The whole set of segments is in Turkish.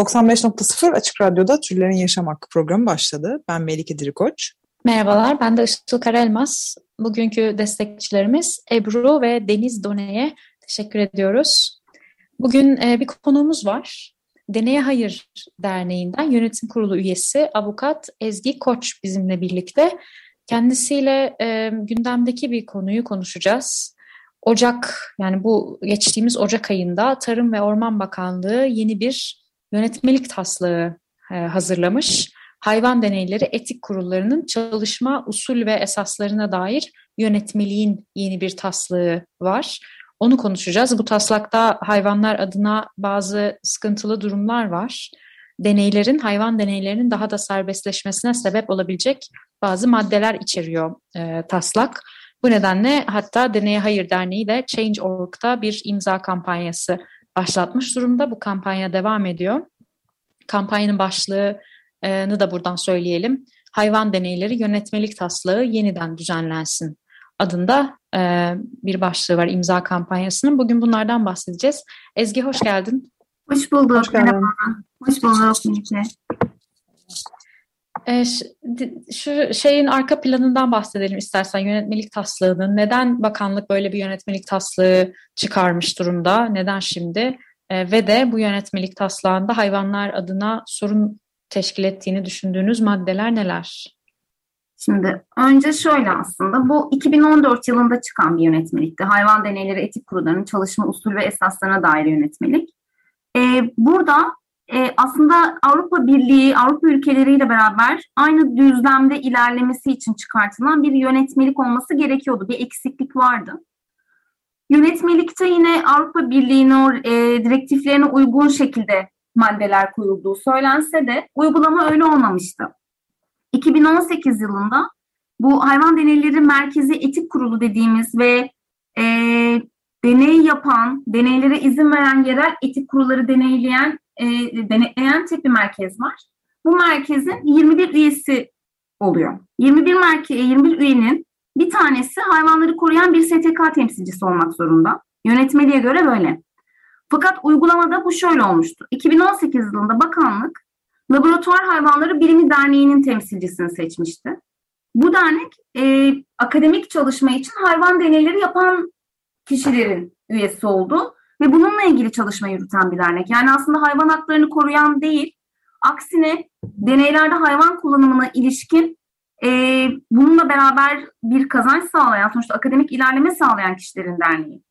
...95.0 Açık Radyo'da Türlerin Yaşam Hakkı programı başladı. Ben Melike Dirikoç. Merhabalar, ben de Işıl Karaelmaz. Bugünkü destekçilerimiz Ebru ve Deniz Done'ye teşekkür ediyoruz. Bugün e, bir konuğumuz var. Deneye Hayır Derneği'nden yönetim kurulu üyesi avukat Ezgi Koç bizimle birlikte. Kendisiyle e, gündemdeki bir konuyu konuşacağız. Ocak yani bu geçtiğimiz Ocak ayında Tarım ve Orman Bakanlığı yeni bir yönetmelik taslağı e, hazırlamış hayvan deneyleri etik kurullarının çalışma usul ve esaslarına dair yönetmeliğin yeni bir taslığı var. Onu konuşacağız. Bu taslakta hayvanlar adına bazı sıkıntılı durumlar var. Deneylerin, hayvan deneylerinin daha da serbestleşmesine sebep olabilecek bazı maddeler içeriyor e, taslak. Bu nedenle hatta Deneye Hayır Derneği de Change.org'da bir imza kampanyası başlatmış durumda. Bu kampanya devam ediyor. Kampanyanın başlığı da buradan söyleyelim. Hayvan deneyleri yönetmelik taslağı yeniden düzenlensin adında e, bir başlığı var imza kampanyasının. Bugün bunlardan bahsedeceğiz. Ezgi hoş geldin. Hoş bulduk. Hoş geldin. Hoş bulduk şu şeyin arka planından bahsedelim istersen yönetmelik taslağının. Neden bakanlık böyle bir yönetmelik taslağı çıkarmış durumda? Neden şimdi? E, ve de bu yönetmelik taslağında hayvanlar adına sorun teşkil ettiğini düşündüğünüz maddeler neler? Şimdi önce şöyle aslında bu 2014 yılında çıkan bir yönetmelikti. Hayvan deneyleri etik kurullarının çalışma usul ve esaslarına dair yönetmelik. Ee, burada e, aslında Avrupa Birliği, Avrupa ülkeleriyle beraber aynı düzlemde ilerlemesi için çıkartılan bir yönetmelik olması gerekiyordu. Bir eksiklik vardı. Yönetmelikte yine Avrupa Birliği'nin e, direktiflerine uygun şekilde maddeler koyulduğu söylense de uygulama öyle olmamıştı. 2018 yılında bu hayvan deneyleri merkezi etik kurulu dediğimiz ve e, deney yapan, deneylere izin veren yerel etik kurulları deneyleyen, e, denetleyen tek bir merkez var. Bu merkezin 21 üyesi oluyor. 21 merke 21 üyenin bir tanesi hayvanları koruyan bir STK temsilcisi olmak zorunda. Yönetmeliğe göre böyle. Fakat uygulamada bu şöyle olmuştu. 2018 yılında bakanlık Laboratuvar Hayvanları Bilimi Derneği'nin temsilcisini seçmişti. Bu dernek e, akademik çalışma için hayvan deneyleri yapan kişilerin üyesi oldu ve bununla ilgili çalışma yürüten bir dernek. Yani aslında hayvan haklarını koruyan değil, aksine deneylerde hayvan kullanımına ilişkin e, bununla beraber bir kazanç sağlayan, sonuçta akademik ilerleme sağlayan kişilerin derneği.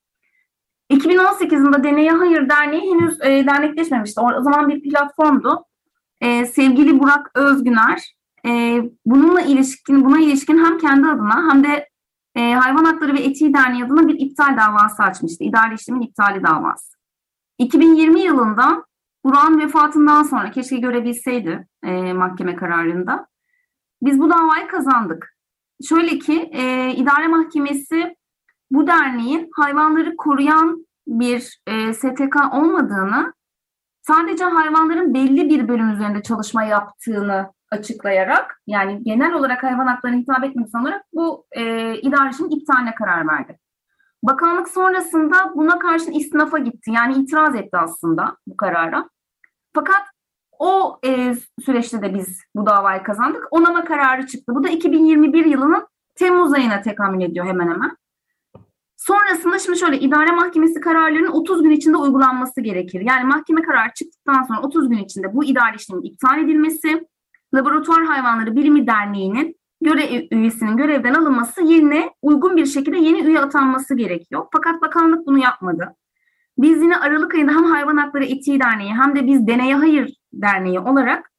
2018 yılında Deneye Hayır Derneği henüz e, dernekleşmemişti. O zaman bir platformdu. E, sevgili Burak Özgüner e, bununla ilişkin, buna ilişkin hem kendi adına hem de e, Hayvan Hakları ve Etiği Derneği adına bir iptal davası açmıştı. İdari işlemin iptali davası. 2020 yılında Burak'ın vefatından sonra keşke görebilseydi e, mahkeme kararında. Biz bu davayı kazandık. Şöyle ki e, idare mahkemesi bu derneğin hayvanları koruyan bir e, STK olmadığını, sadece hayvanların belli bir bölüm üzerinde çalışma yaptığını açıklayarak, yani genel olarak hayvan haklarına hitap etmek olarak bu e, idare iptaline karar verdi. Bakanlık sonrasında buna karşın istinafa gitti. Yani itiraz etti aslında bu karara. Fakat o e, süreçte de biz bu davayı kazandık. Onama kararı çıktı. Bu da 2021 yılının Temmuz ayına tekamül ediyor hemen hemen. Sonrasında şimdi şöyle idare mahkemesi kararlarının 30 gün içinde uygulanması gerekir. Yani mahkeme kararı çıktıktan sonra 30 gün içinde bu idare işlemin iptal edilmesi, Laboratuvar Hayvanları Bilimi Derneği'nin görev üyesinin görevden alınması yerine uygun bir şekilde yeni üye atanması gerekiyor. Fakat bakanlık bunu yapmadı. Biz yine Aralık ayında hem Hayvan Hakları Etiği Derneği hem de biz Deneye Hayır Derneği olarak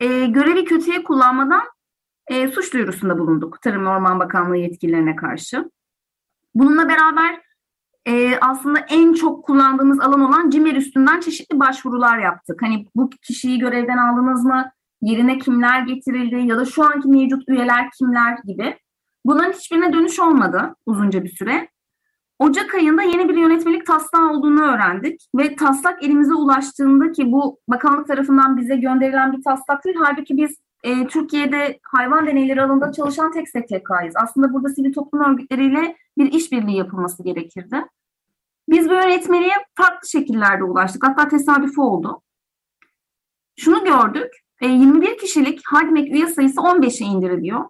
e, görevi kötüye kullanmadan e, suç duyurusunda bulunduk Tarım Orman Bakanlığı yetkililerine karşı. Bununla beraber e, aslında en çok kullandığımız alan olan CİMER üstünden çeşitli başvurular yaptık. Hani bu kişiyi görevden aldınız mı? Yerine kimler getirildi? Ya da şu anki mevcut üyeler kimler gibi. Bunların hiçbirine dönüş olmadı uzunca bir süre. Ocak ayında yeni bir yönetmelik taslağı olduğunu öğrendik ve taslak elimize ulaştığında ki bu bakanlık tarafından bize gönderilen bir taslak değil. Halbuki biz e, Türkiye'de hayvan deneyleri alanında çalışan tek STK'yız. Aslında burada sivil toplum örgütleriyle bir işbirliği yapılması gerekirdi. Biz bu yönetmeliğe farklı şekillerde ulaştık. Hatta tesadüfi oldu. Şunu gördük. E, 21 kişilik HADMEK üye sayısı 15'e indiriliyor.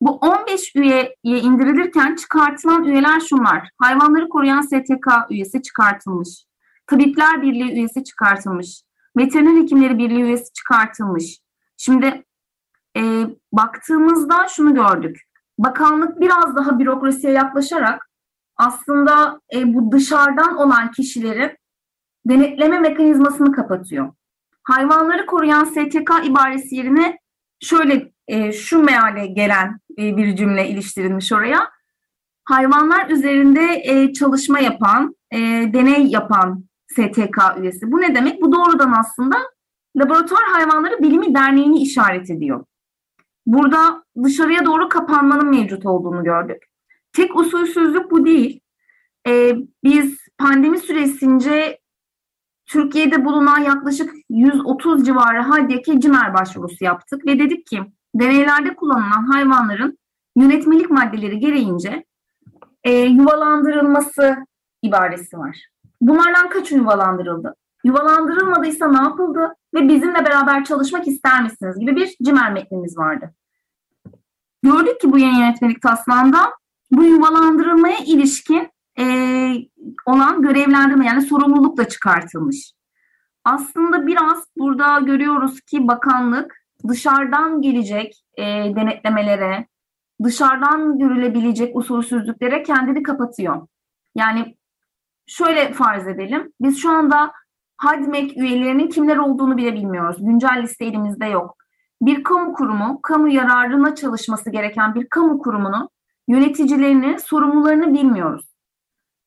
Bu 15 üyeye indirilirken çıkartılan üyeler şunlar. Hayvanları koruyan STK üyesi çıkartılmış. Tabipler Birliği üyesi çıkartılmış. Veteriner Hekimleri Birliği üyesi çıkartılmış. Şimdi e, baktığımızda şunu gördük. Bakanlık biraz daha bürokrasiye yaklaşarak aslında e, bu dışarıdan olan kişilerin denetleme mekanizmasını kapatıyor. Hayvanları koruyan STK ibaresi yerine şöyle e, şu meale gelen e, bir cümle iliştirilmiş oraya. Hayvanlar üzerinde e, çalışma yapan, e, deney yapan STK üyesi. Bu ne demek? Bu doğrudan aslında Laboratuvar Hayvanları Bilimi Derneği'ni işaret ediyor. Burada dışarıya doğru kapanmanın mevcut olduğunu gördük. Tek usulsüzlük bu değil. Ee, biz pandemi süresince Türkiye'de bulunan yaklaşık 130 civarı haldeki CİMER başvurusu yaptık ve dedik ki deneylerde kullanılan hayvanların yönetmelik maddeleri gereğince e, yuvalandırılması ibaresi var. Bunlardan kaç yuvalandırıldı? Yuvalandırılmadıysa ne yapıldı? Ve bizimle beraber çalışmak ister misiniz? gibi bir CİMER metnimiz vardı. Gördük ki bu yeni yönetmelik taslağında bu yuvalandırılmaya ilişkin e, olan görevlendirme yani sorumluluk da çıkartılmış. Aslında biraz burada görüyoruz ki bakanlık dışarıdan gelecek e, denetlemelere, dışarıdan görülebilecek usulsüzlüklere kendini kapatıyor. Yani şöyle farz edelim. Biz şu anda HADMEK üyelerinin kimler olduğunu bile bilmiyoruz. Güncel liste elimizde yok. Bir kamu kurumu, kamu yararına çalışması gereken bir kamu kurumunun yöneticilerini, sorumlularını bilmiyoruz.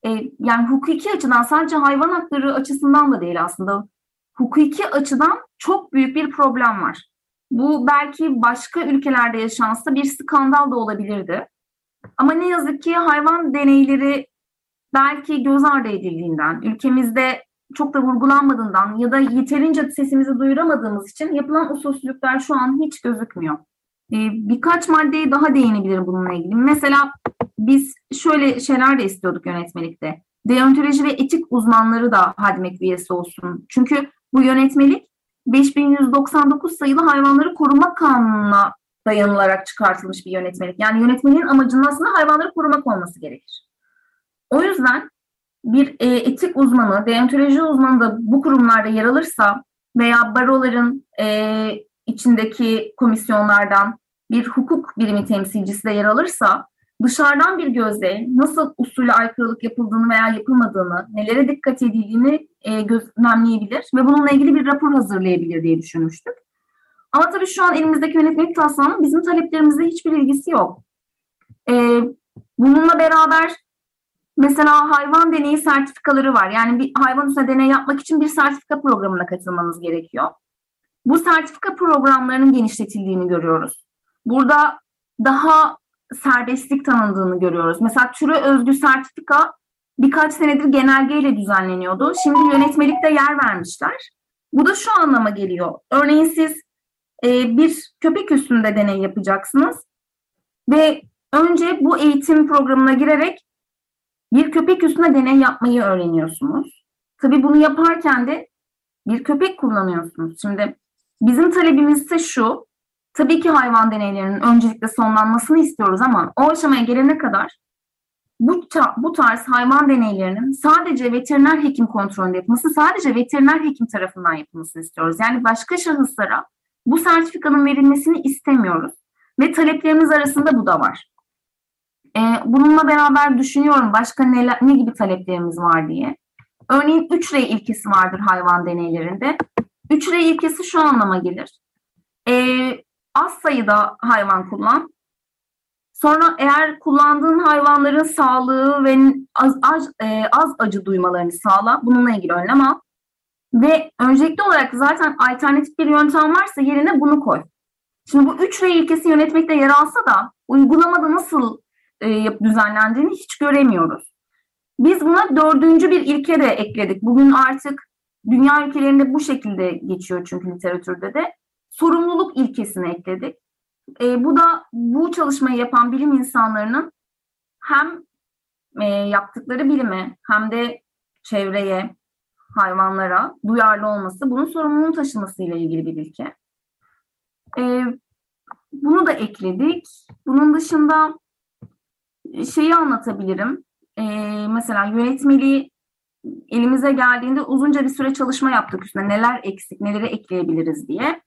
E, yani hukuki açıdan sadece hayvan hakları açısından da değil aslında. Hukuki açıdan çok büyük bir problem var. Bu belki başka ülkelerde yaşansa bir skandal da olabilirdi. Ama ne yazık ki hayvan deneyleri belki göz ardı edildiğinden, ülkemizde çok da vurgulanmadığından ya da yeterince sesimizi duyuramadığımız için yapılan usulsüzlükler şu an hiç gözükmüyor. Ee, birkaç maddeye daha değinebilirim bununla ilgili. Mesela biz şöyle şeyler de istiyorduk yönetmelikte. Deontoloji ve etik uzmanları da HADMEK üyesi olsun. Çünkü bu yönetmelik 5199 sayılı hayvanları koruma kanununa dayanılarak çıkartılmış bir yönetmelik. Yani yönetmeliğin amacının aslında hayvanları korumak olması gerekir. O yüzden bir e, etik uzmanı, deontoloji uzmanı da bu kurumlarda yer alırsa veya baroların e, içindeki komisyonlardan bir hukuk birimi temsilcisi de yer alırsa dışarıdan bir gözle nasıl usulü aykırılık yapıldığını veya yapılmadığını, nelere dikkat edildiğini e, gözlemleyebilir ve bununla ilgili bir rapor hazırlayabilir diye düşünmüştük. Ama tabii şu an elimizdeki yönetmelik taslağının bizim taleplerimizle hiçbir ilgisi yok. E, bununla beraber mesela hayvan deneyi sertifikaları var. Yani bir hayvan üstüne deney yapmak için bir sertifika programına katılmanız gerekiyor. Bu sertifika programlarının genişletildiğini görüyoruz. Burada daha serbestlik tanındığını görüyoruz. Mesela türe özgü sertifika birkaç senedir genelgeyle düzenleniyordu. Şimdi yönetmelikte yer vermişler. Bu da şu anlama geliyor. Örneğin siz e, bir köpek üstünde deney yapacaksınız ve önce bu eğitim programına girerek bir köpek üstünde deney yapmayı öğreniyorsunuz. Tabii bunu yaparken de bir köpek kullanıyorsunuz. Şimdi bizim talebimiz ise şu, Tabii ki hayvan deneylerinin öncelikle sonlanmasını istiyoruz ama o aşamaya gelene kadar bu, bu tarz hayvan deneylerinin sadece veteriner hekim kontrolünde yapılması, sadece veteriner hekim tarafından yapılmasını istiyoruz. Yani başka şahıslara bu sertifikanın verilmesini istemiyoruz. Ve taleplerimiz arasında bu da var. Ee, bununla beraber düşünüyorum başka ne, ne gibi taleplerimiz var diye. Örneğin 3R ilkesi vardır hayvan deneylerinde. 3R ilkesi şu anlama gelir. Ee, az sayıda hayvan kullan. Sonra eğer kullandığın hayvanların sağlığı ve az, az, e, az acı duymalarını sağla. Bununla ilgili önlem al. Ve öncelikli olarak zaten alternatif bir yöntem varsa yerine bunu koy. Şimdi bu üç R ilkesi yönetmekte yer alsa da uygulamada nasıl e, düzenlendiğini hiç göremiyoruz. Biz buna dördüncü bir ilke de ekledik. Bugün artık dünya ülkelerinde bu şekilde geçiyor çünkü literatürde de. Sorumluluk ilkesini ekledik. E, bu da bu çalışmayı yapan bilim insanlarının hem e, yaptıkları bilime hem de çevreye, hayvanlara duyarlı olması, bunun sorumluluğunu taşıması ile ilgili bir ilke. E, bunu da ekledik. Bunun dışında şeyi anlatabilirim. E, mesela yönetmeliği elimize geldiğinde uzunca bir süre çalışma yaptık üstüne neler eksik, neleri ekleyebiliriz diye.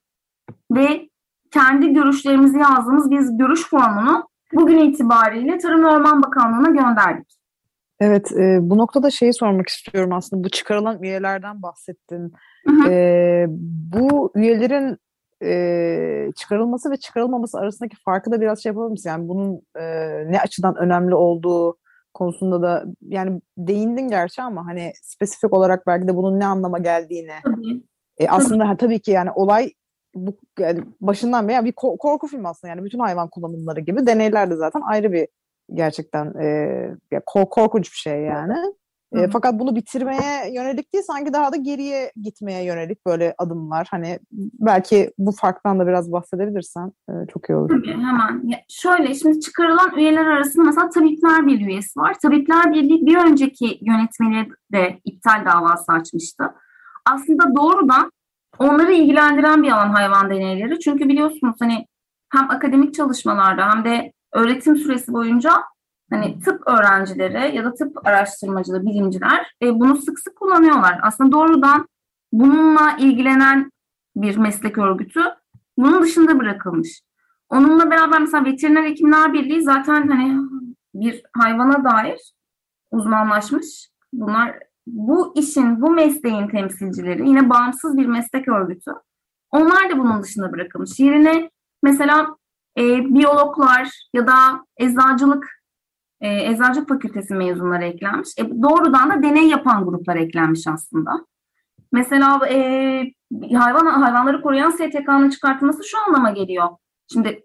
Ve kendi görüşlerimizi yazdığımız biz görüş formunu bugün itibariyle Tarım ve Orman Bakanlığı'na gönderdik. Evet, e, bu noktada şeyi sormak istiyorum aslında. Bu çıkarılan üyelerden bahsettin. Hı hı. E, bu üyelerin e, çıkarılması ve çıkarılmaması arasındaki farkı da biraz şey yapalım mısın? Yani bunun e, ne açıdan önemli olduğu konusunda da yani değindin gerçi ama hani spesifik olarak belki de bunun ne anlama geldiğini. E, aslında ha, tabii ki yani olay bu yani başından beri yani bir korku filmi aslında yani bütün hayvan kullanımları gibi deneyler de zaten ayrı bir gerçekten e, korkunç bir şey yani. E, fakat bunu bitirmeye yönelik değil sanki daha da geriye gitmeye yönelik böyle adımlar. Hani belki bu farktan da biraz bahsedebilirsen e, çok iyi olur. Tabii hemen. Ya şöyle şimdi çıkarılan üyeler arasında mesela Tabipler Birliği üyesi var. Tabipler Birliği bir önceki yönetmeni de iptal davası açmıştı. Aslında doğrudan onları ilgilendiren bir alan hayvan deneyleri. Çünkü biliyorsunuz hani hem akademik çalışmalarda hem de öğretim süresi boyunca hani tıp öğrencileri ya da tıp araştırmacıları, bilimciler e, bunu sık sık kullanıyorlar. Aslında doğrudan bununla ilgilenen bir meslek örgütü bunun dışında bırakılmış. Onunla beraber mesela Veteriner Hekimler Birliği zaten hani bir hayvana dair uzmanlaşmış. Bunlar bu işin, bu mesleğin temsilcileri yine bağımsız bir meslek örgütü. Onlar da bunun dışında bırakılmış. Yerine mesela e, biyologlar ya da eczacılık e, eczacılık fakültesi mezunları eklenmiş. E, doğrudan da deney yapan gruplar eklenmiş aslında. Mesela e, hayvan hayvanları koruyan STK'nın çıkartılması şu anlama geliyor. Şimdi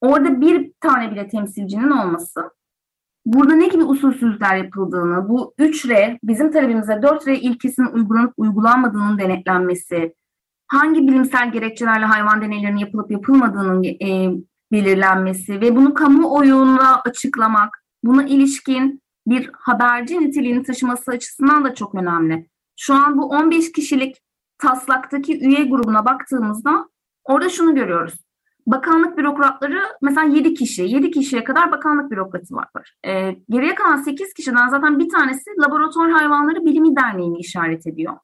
orada bir tane bile temsilcinin olması burada ne gibi usulsüzlükler yapıldığını, bu 3R, bizim talebimize 4R ilkesinin uygulanıp uygulanmadığının denetlenmesi, hangi bilimsel gerekçelerle hayvan deneylerinin yapılıp yapılmadığının e, belirlenmesi ve bunu kamuoyuna açıklamak, buna ilişkin bir haberci niteliğini taşıması açısından da çok önemli. Şu an bu 15 kişilik taslaktaki üye grubuna baktığımızda orada şunu görüyoruz. Bakanlık bürokratları mesela 7 kişi, 7 kişiye kadar bakanlık bürokratı var. E, geriye kalan 8 kişiden zaten bir tanesi Laboratuvar Hayvanları Bilimi Derneği'ni işaret ediyor.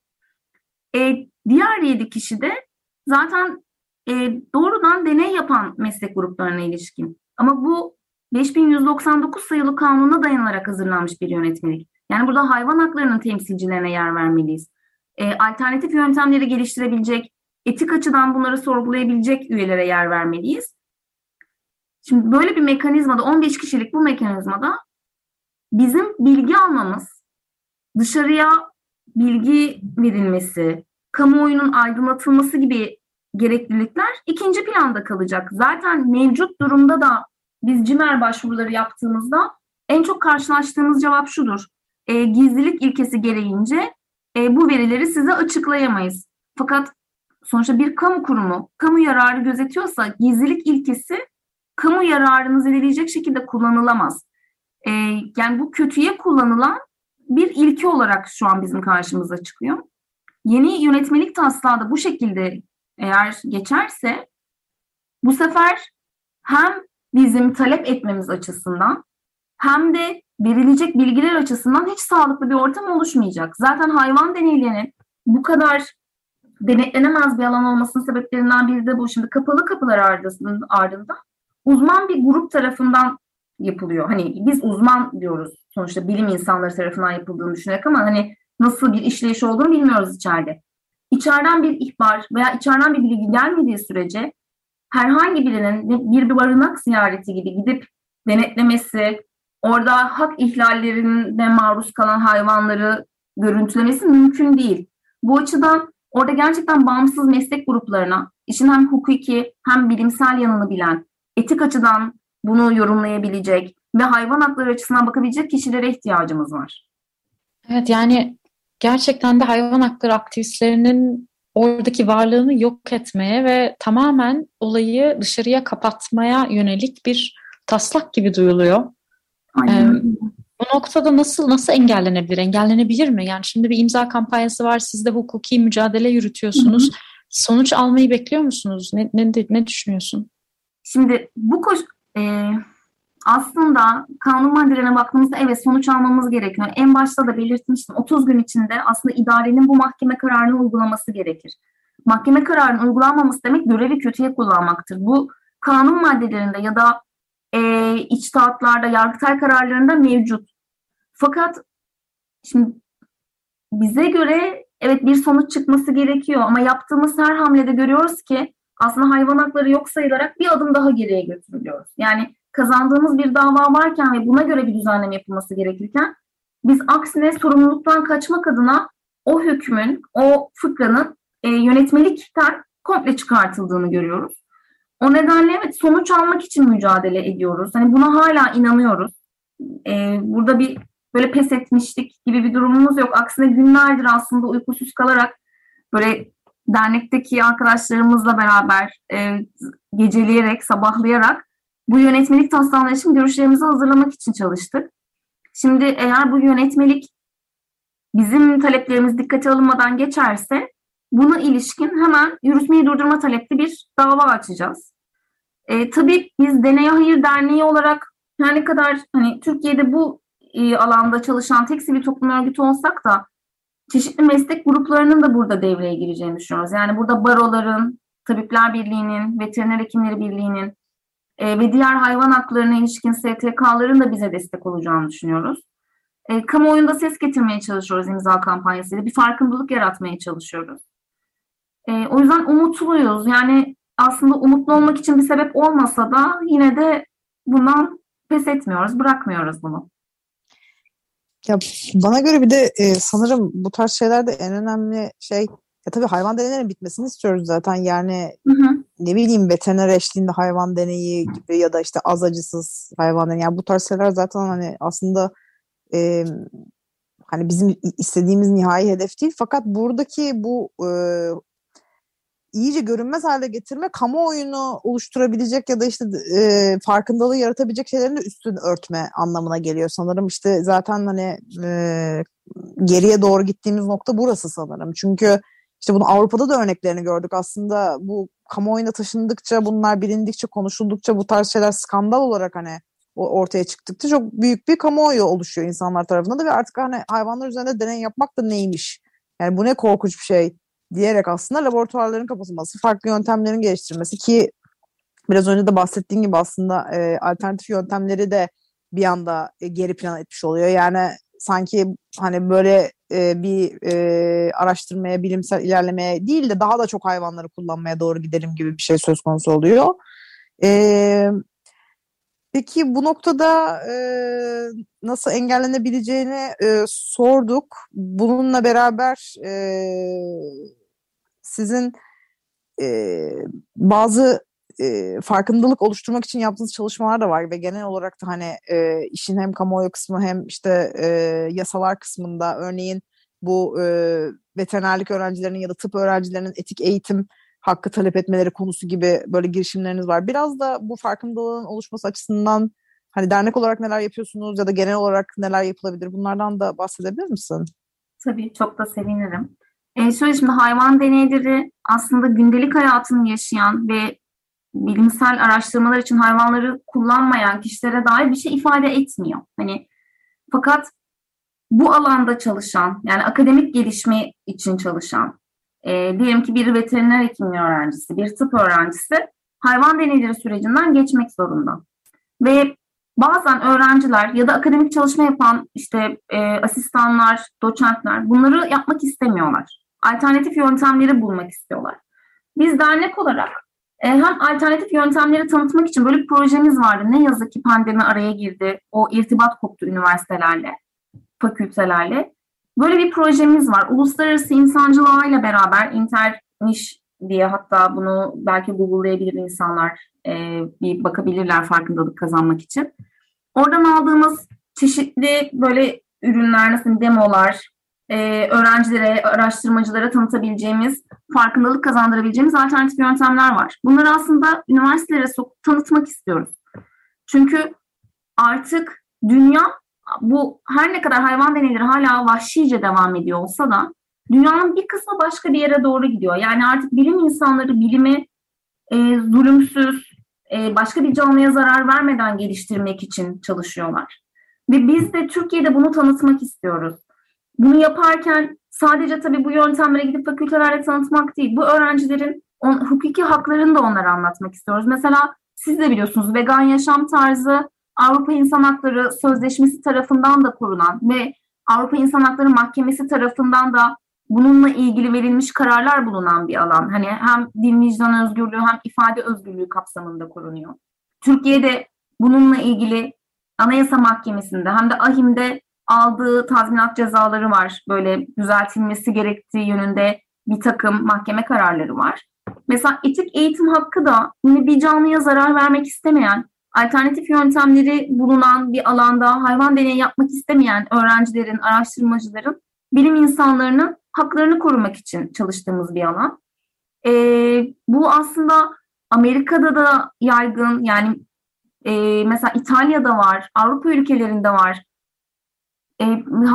E, diğer 7 kişi de zaten e, doğrudan deney yapan meslek gruplarına ilişkin. Ama bu 5199 sayılı kanuna dayanılarak hazırlanmış bir yönetmelik. Yani burada hayvan haklarının temsilcilerine yer vermeliyiz. E, alternatif yöntemleri geliştirebilecek, etik açıdan bunları sorgulayabilecek üyelere yer vermeliyiz. Şimdi böyle bir mekanizmada 15 kişilik bu mekanizmada bizim bilgi almamız, dışarıya bilgi verilmesi, kamuoyunun aydınlatılması gibi gereklilikler ikinci planda kalacak. Zaten mevcut durumda da biz CİMER başvuruları yaptığımızda en çok karşılaştığımız cevap şudur. E, gizlilik ilkesi gereğince e, bu verileri size açıklayamayız. Fakat sonuçta bir kamu kurumu kamu yararı gözetiyorsa gizlilik ilkesi kamu yararını zedeleyecek şekilde kullanılamaz. E, yani bu kötüye kullanılan bir ilke olarak şu an bizim karşımıza çıkıyor. Yeni yönetmelik taslağı da bu şekilde eğer geçerse bu sefer hem bizim talep etmemiz açısından hem de verilecek bilgiler açısından hiç sağlıklı bir ortam oluşmayacak. Zaten hayvan deneylerinin bu kadar denetlenemez bir alan olmasının sebeplerinden biri de bu. Şimdi kapalı kapılar ardında uzman bir grup tarafından yapılıyor. Hani biz uzman diyoruz sonuçta bilim insanları tarafından yapıldığını düşünerek ama hani nasıl bir işleyiş olduğunu bilmiyoruz içeride. İçeriden bir ihbar veya içeriden bir bilgi gelmediği sürece herhangi birinin bir, bir barınak ziyareti gibi gidip denetlemesi, orada hak ihlallerine maruz kalan hayvanları görüntülemesi mümkün değil. Bu açıdan orada gerçekten bağımsız meslek gruplarına, işin hem hukuki hem bilimsel yanını bilen, etik açıdan bunu yorumlayabilecek ve hayvan hakları açısından bakabilecek kişilere ihtiyacımız var. Evet yani gerçekten de hayvan hakları aktivistlerinin oradaki varlığını yok etmeye ve tamamen olayı dışarıya kapatmaya yönelik bir taslak gibi duyuluyor. Aynen. Ee, bu noktada nasıl nasıl engellenebilir? Engellenebilir mi? Yani şimdi bir imza kampanyası var, siz de hukuki mücadele yürütüyorsunuz. Hı hı. Sonuç almayı bekliyor musunuz? Ne, ne, ne düşünüyorsun? Şimdi bu koş e, aslında kanun maddelerine baktığımızda evet sonuç almamız gerekiyor. En başta da belirtmiştim 30 gün içinde aslında idarenin bu mahkeme kararını uygulaması gerekir. Mahkeme kararının uygulanmaması demek görevi kötüye kullanmaktır. Bu kanun maddelerinde ya da e, içtihatlarda, yargıtay kararlarında mevcut. Fakat şimdi bize göre evet bir sonuç çıkması gerekiyor ama yaptığımız her hamlede görüyoruz ki aslında hayvan hakları yok sayılarak bir adım daha geriye götürülüyoruz. Yani kazandığımız bir dava varken ve buna göre bir düzenleme yapılması gerekirken biz aksine sorumluluktan kaçmak adına o hükmün, o fıkranın e, yönetmelikten komple çıkartıldığını görüyoruz. O nedenle evet sonuç almak için mücadele ediyoruz. Hani buna hala inanıyoruz. E, burada bir böyle pes etmişlik gibi bir durumumuz yok. Aksine günlerdir aslında uykusuz kalarak böyle dernekteki arkadaşlarımızla beraber e, geceleyerek, sabahlayarak bu yönetmelik taslağına için görüşlerimizi hazırlamak için çalıştık. Şimdi eğer bu yönetmelik bizim taleplerimiz dikkate alınmadan geçerse buna ilişkin hemen yürütmeyi durdurma talepli bir dava açacağız. E, tabii biz Deney Hayır Derneği olarak her ne kadar hani Türkiye'de bu e, alanda çalışan tek sivil toplum örgütü olsak da çeşitli meslek gruplarının da burada devreye gireceğini düşünüyoruz. Yani burada baroların, Tabipler Birliği'nin, Veteriner Hekimleri Birliği'nin e, ve diğer hayvan haklarına ilişkin STK'ların da bize destek olacağını düşünüyoruz. E, kamuoyunda ses getirmeye çalışıyoruz imza kampanyasıyla. Bir farkındalık yaratmaya çalışıyoruz. E, o yüzden umutluyuz. Yani aslında umutlu olmak için bir sebep olmasa da yine de bundan pes etmiyoruz, bırakmıyoruz bunu. Ya bana göre bir de e, sanırım bu tarz şeylerde en önemli şey ya tabii hayvan deneylerinin bitmesini istiyoruz zaten. Yani hı hı. ne bileyim veteriner eşliğinde hayvan deneyi gibi ya da işte az acısız hayvan deneyi. Yani bu tarz şeyler zaten hani aslında e, hani bizim istediğimiz nihai hedef değil. Fakat buradaki bu e, iyice görünmez hale getirme kamuoyunu oluşturabilecek ya da işte e, farkındalığı yaratabilecek şeylerin de üstün örtme anlamına geliyor sanırım. işte zaten hani e, geriye doğru gittiğimiz nokta burası sanırım. Çünkü işte bunu Avrupa'da da örneklerini gördük. Aslında bu kamuoyuna taşındıkça, bunlar bilindikçe, konuşuldukça bu tarz şeyler skandal olarak hani ortaya çıktıkça çok büyük bir kamuoyu oluşuyor insanlar tarafından da ve artık hani hayvanlar üzerinde deney yapmak da neymiş? Yani bu ne korkunç bir şey diyerek aslında laboratuvarların kapatılması, farklı yöntemlerin geliştirilmesi ki biraz önce de bahsettiğim gibi aslında e, alternatif yöntemleri de bir anda e, geri plan etmiş oluyor. Yani sanki hani böyle e, bir e, araştırmaya, bilimsel ilerlemeye değil de daha da çok hayvanları kullanmaya doğru gidelim gibi bir şey söz konusu oluyor. E, peki bu noktada e, nasıl engellenebileceğini e, sorduk. Bununla beraber e, sizin e, bazı e, farkındalık oluşturmak için yaptığınız çalışmalar da var ve genel olarak da hani e, işin hem kamuoyu kısmı hem işte e, yasalar kısmında örneğin bu e, veterinerlik öğrencilerinin ya da tıp öğrencilerinin etik eğitim hakkı talep etmeleri konusu gibi böyle girişimleriniz var. Biraz da bu farkındalığın oluşması açısından hani dernek olarak neler yapıyorsunuz ya da genel olarak neler yapılabilir bunlardan da bahsedebilir misin? Tabii çok da sevinirim. E, şöyle şimdi hayvan deneyleri aslında gündelik hayatını yaşayan ve bilimsel araştırmalar için hayvanları kullanmayan kişilere dair bir şey ifade etmiyor. Hani fakat bu alanda çalışan yani akademik gelişme için çalışan e, diyelim ki bir veteriner hekimliği öğrencisi, bir tıp öğrencisi hayvan deneyleri sürecinden geçmek zorunda. Ve bazen öğrenciler ya da akademik çalışma yapan işte e, asistanlar, doçentler bunları yapmak istemiyorlar alternatif yöntemleri bulmak istiyorlar. Biz dernek olarak e, hem alternatif yöntemleri tanıtmak için böyle bir projemiz vardı. Ne yazık ki pandemi araya girdi. O irtibat koptu üniversitelerle, fakültelerle. Böyle bir projemiz var. Uluslararası insancılığa ile beraber interniş diye hatta bunu belki Google'layabilir insanlar e, bir bakabilirler farkındalık kazanmak için. Oradan aldığımız çeşitli böyle ürünler, nasıl demolar, e, öğrencilere, araştırmacılara tanıtabileceğimiz, farkındalık kazandırabileceğimiz alternatif yöntemler var. Bunları aslında üniversitelere sokup tanıtmak istiyoruz. Çünkü artık dünya bu her ne kadar hayvan deneyleri hala vahşice devam ediyor olsa da dünyanın bir kısmı başka bir yere doğru gidiyor. Yani artık bilim insanları bilimi e, zulümsüz, e, başka bir canlıya zarar vermeden geliştirmek için çalışıyorlar. Ve biz de Türkiye'de bunu tanıtmak istiyoruz. Bunu yaparken sadece tabii bu yöntemlere gidip fakültelerle tanıtmak değil, bu öğrencilerin on, hukuki haklarını da onlara anlatmak istiyoruz. Mesela siz de biliyorsunuz vegan yaşam tarzı Avrupa İnsan Hakları Sözleşmesi tarafından da korunan ve Avrupa İnsan Hakları Mahkemesi tarafından da bununla ilgili verilmiş kararlar bulunan bir alan. Hani hem din vicdan özgürlüğü hem ifade özgürlüğü kapsamında korunuyor. Türkiye'de bununla ilgili Anayasa Mahkemesi'nde hem de AHİM'de aldığı tazminat cezaları var. Böyle düzeltilmesi gerektiği yönünde bir takım mahkeme kararları var. Mesela etik eğitim hakkı da yine bir canlıya zarar vermek istemeyen, alternatif yöntemleri bulunan bir alanda hayvan deneyi yapmak istemeyen öğrencilerin, araştırmacıların, bilim insanlarının haklarını korumak için çalıştığımız bir alan. Ee, bu aslında Amerika'da da yaygın yani e, mesela İtalya'da var, Avrupa ülkelerinde var. E,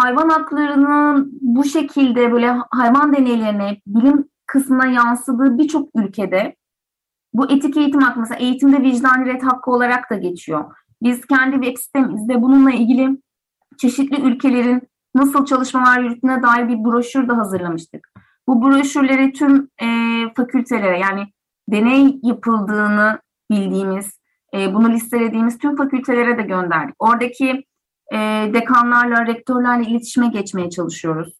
hayvan haklarının bu şekilde böyle hayvan deneylerine, bilim kısmına yansıdığı birçok ülkede bu etik eğitim hakkı mesela eğitimde vicdan ret hakkı olarak da geçiyor. Biz kendi web sitemizde bununla ilgili çeşitli ülkelerin nasıl çalışmalar yürüttüğüne dair bir broşür de hazırlamıştık. Bu broşürleri tüm e, fakültelere yani deney yapıldığını bildiğimiz, e, bunu listelediğimiz tüm fakültelere de gönderdik. Oradaki e, dekanlarla, rektörlerle iletişime geçmeye çalışıyoruz.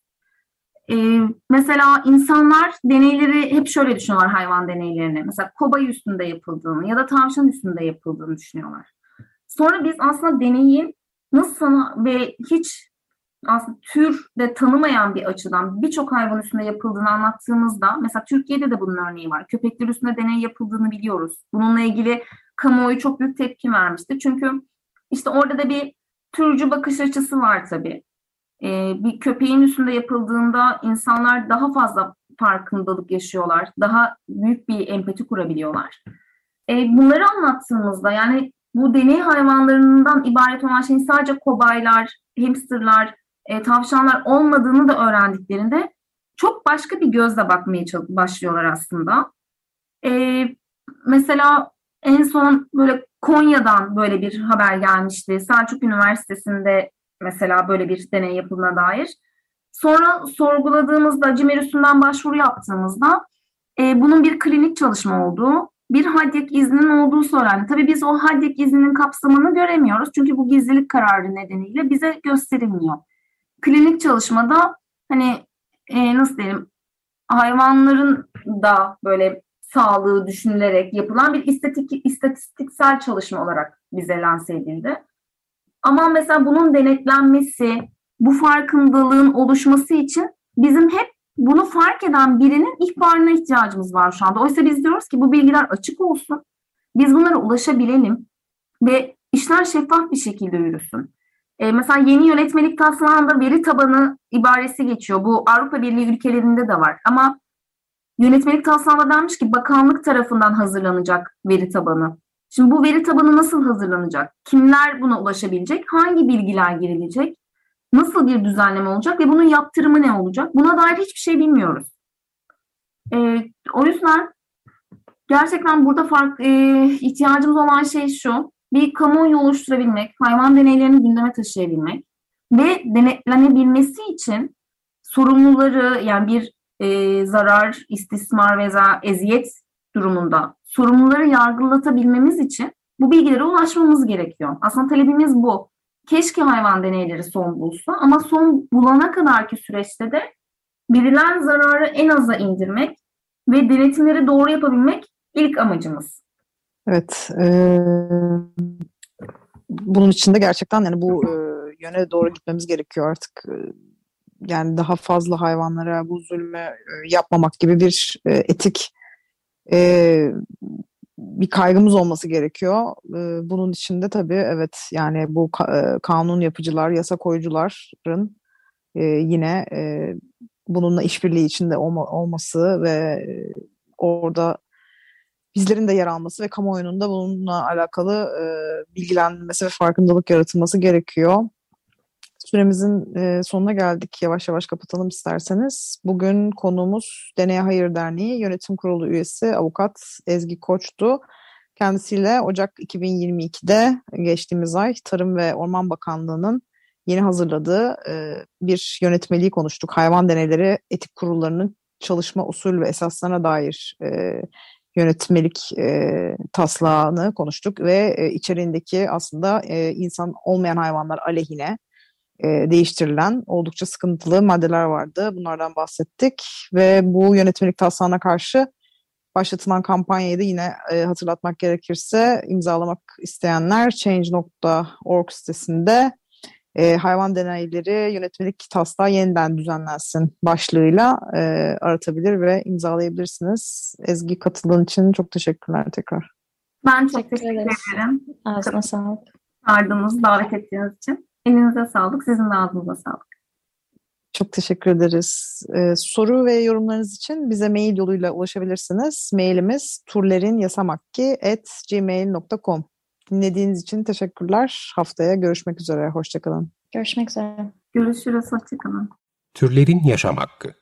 E, mesela insanlar deneyleri hep şöyle düşünüyorlar hayvan deneylerini. Mesela kobay üstünde yapıldığını ya da tavşan üstünde yapıldığını düşünüyorlar. Sonra biz aslında deneyin nasıl ve hiç aslında tür de tanımayan bir açıdan birçok hayvan üstünde yapıldığını anlattığımızda mesela Türkiye'de de bunun örneği var. Köpekler üstünde deney yapıldığını biliyoruz. Bununla ilgili kamuoyu çok büyük tepki vermişti. Çünkü işte orada da bir türcü bakış açısı var tabii. Ee, bir köpeğin üstünde yapıldığında insanlar daha fazla farkındalık yaşıyorlar. Daha büyük bir empati kurabiliyorlar. Ee, bunları anlattığımızda yani bu deney hayvanlarından ibaret olan şeyin sadece kobaylar, hamsterlar, e, tavşanlar olmadığını da öğrendiklerinde çok başka bir gözle bakmaya başlıyorlar aslında. E, mesela en son böyle Konya'dan böyle bir haber gelmişti. Selçuk Üniversitesi'nde mesela böyle bir deney yapıldığına dair. Sonra sorguladığımızda, CİMER başvuru yaptığımızda e, bunun bir klinik çalışma olduğu, bir hadyek izninin olduğu söylendi. Tabii biz o hadyek izninin kapsamını göremiyoruz. Çünkü bu gizlilik kararı nedeniyle bize gösterilmiyor klinik çalışmada hani e, nasıl diyelim hayvanların da böyle sağlığı düşünülerek yapılan bir istatik, istatistiksel çalışma olarak bize lanse edildi. Ama mesela bunun denetlenmesi, bu farkındalığın oluşması için bizim hep bunu fark eden birinin ihbarına ihtiyacımız var şu anda. Oysa biz diyoruz ki bu bilgiler açık olsun. Biz bunlara ulaşabilelim ve işler şeffaf bir şekilde yürüsün. E, mesela yeni yönetmelik taslağında veri tabanı ibaresi geçiyor. Bu Avrupa Birliği ülkelerinde de var. Ama yönetmelik taslağında denmiş ki bakanlık tarafından hazırlanacak veri tabanı. Şimdi bu veri tabanı nasıl hazırlanacak? Kimler buna ulaşabilecek? Hangi bilgiler girilecek? Nasıl bir düzenleme olacak ve bunun yaptırımı ne olacak? Buna dair hiçbir şey bilmiyoruz. E, o yüzden gerçekten burada fark e, ihtiyacımız olan şey şu bir kamuoyu oluşturabilmek, hayvan deneylerini gündeme taşıyabilmek ve denetlenebilmesi için sorumluları yani bir e, zarar, istismar veya eziyet durumunda sorumluları yargılatabilmemiz için bu bilgilere ulaşmamız gerekiyor. Aslında talebimiz bu. Keşke hayvan deneyleri son bulsa ama son bulana kadarki süreçte de verilen zararı en aza indirmek ve denetimleri doğru yapabilmek ilk amacımız. Evet. E, bunun için de gerçekten yani bu e, yöne doğru gitmemiz gerekiyor artık. E, yani daha fazla hayvanlara bu zulmü e, yapmamak gibi bir e, etik e, bir kaygımız olması gerekiyor. E, bunun için de tabii evet yani bu ka kanun yapıcılar, yasa koyucuların e, yine e, bununla işbirliği içinde olma, olması ve orada bizlerin de yer alması ve kamuoyunun da bununla alakalı e, bilgilenmesi ve farkındalık yaratılması gerekiyor. Süremizin e, sonuna geldik. Yavaş yavaş kapatalım isterseniz. Bugün konuğumuz Deneye Hayır Derneği Yönetim Kurulu üyesi avukat Ezgi Koç'tu. Kendisiyle Ocak 2022'de geçtiğimiz ay Tarım ve Orman Bakanlığı'nın yeni hazırladığı e, bir yönetmeliği konuştuk. Hayvan deneyleri etik kurullarının çalışma usul ve esaslarına dair e, yönetmelik taslağını konuştuk ve e, içeriğindeki aslında insan olmayan hayvanlar aleyhine e, değiştirilen oldukça sıkıntılı maddeler vardı. Bunlardan bahsettik ve bu yönetmelik taslağına karşı başlatılan kampanyayı da yine e, hatırlatmak gerekirse imzalamak isteyenler change.org sitesinde e, hayvan deneyleri yönetmelik taslağı yeniden düzenlensin başlığıyla e, aratabilir ve imzalayabilirsiniz. Ezgi katıldığın için çok teşekkürler tekrar. Ben çok teşekkür, teşekkür ederim. Ağzına sağlık. Çağırdığınız, davet ettiğiniz için. Elinize sağlık, sizin de ağzınıza sağlık. Çok teşekkür ederiz. Ee, soru ve yorumlarınız için bize mail yoluyla ulaşabilirsiniz. Mailimiz turlerinyasamakki.gmail.com Dinlediğiniz için teşekkürler. Haftaya görüşmek üzere. Hoşçakalın. Görüşmek üzere. Görüşürüz. Hoşçakalın. Türlerin Yaşam Hakkı